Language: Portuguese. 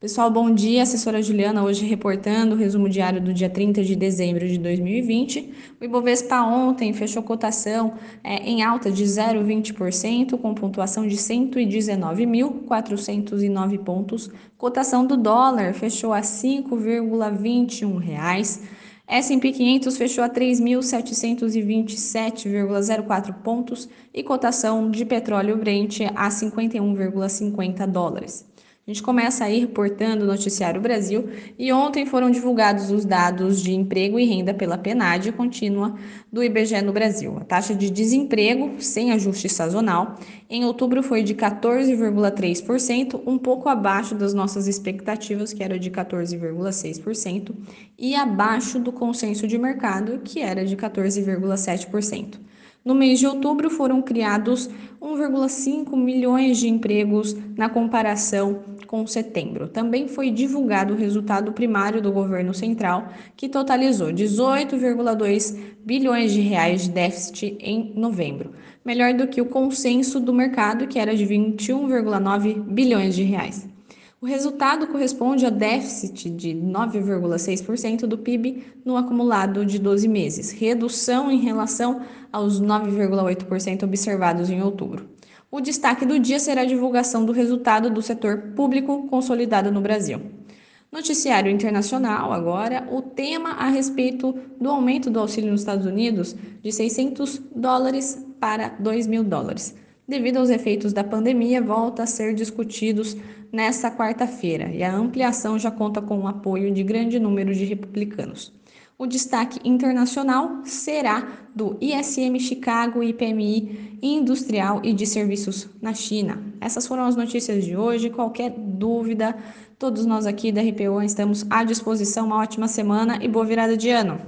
Pessoal, bom dia. Assessora Juliana hoje reportando o resumo diário do dia 30 de dezembro de 2020. O Ibovespa ontem fechou cotação é, em alta de 0,20%, com pontuação de 119.409 pontos. Cotação do dólar fechou a 5,21 reais. S&P 500 fechou a 3.727,04 pontos e cotação de petróleo Brent a 51,50 dólares. A gente começa a ir reportando o Noticiário Brasil e ontem foram divulgados os dados de emprego e renda pela PNAD contínua do IBGE no Brasil. A taxa de desemprego, sem ajuste sazonal, em outubro foi de 14,3%, um pouco abaixo das nossas expectativas, que era de 14,6%, e abaixo do consenso de mercado, que era de 14,7%. No mês de outubro foram criados 1,5 milhões de empregos na comparação com setembro. Também foi divulgado o resultado primário do governo central, que totalizou 18,2 bilhões de reais de déficit em novembro, melhor do que o consenso do mercado, que era de 21,9 bilhões de reais. O resultado corresponde a déficit de 9,6% do PIB no acumulado de 12 meses, redução em relação aos 9,8% observados em outubro. O destaque do dia será a divulgação do resultado do setor público consolidado no Brasil. Noticiário internacional, agora, o tema a respeito do aumento do auxílio nos Estados Unidos de 600 dólares para 2 mil dólares devido aos efeitos da pandemia, volta a ser discutidos nesta quarta-feira e a ampliação já conta com o apoio de grande número de republicanos. O destaque internacional será do ISM Chicago e PMI industrial e de serviços na China. Essas foram as notícias de hoje. Qualquer dúvida, todos nós aqui da RPO estamos à disposição. Uma ótima semana e boa virada de ano.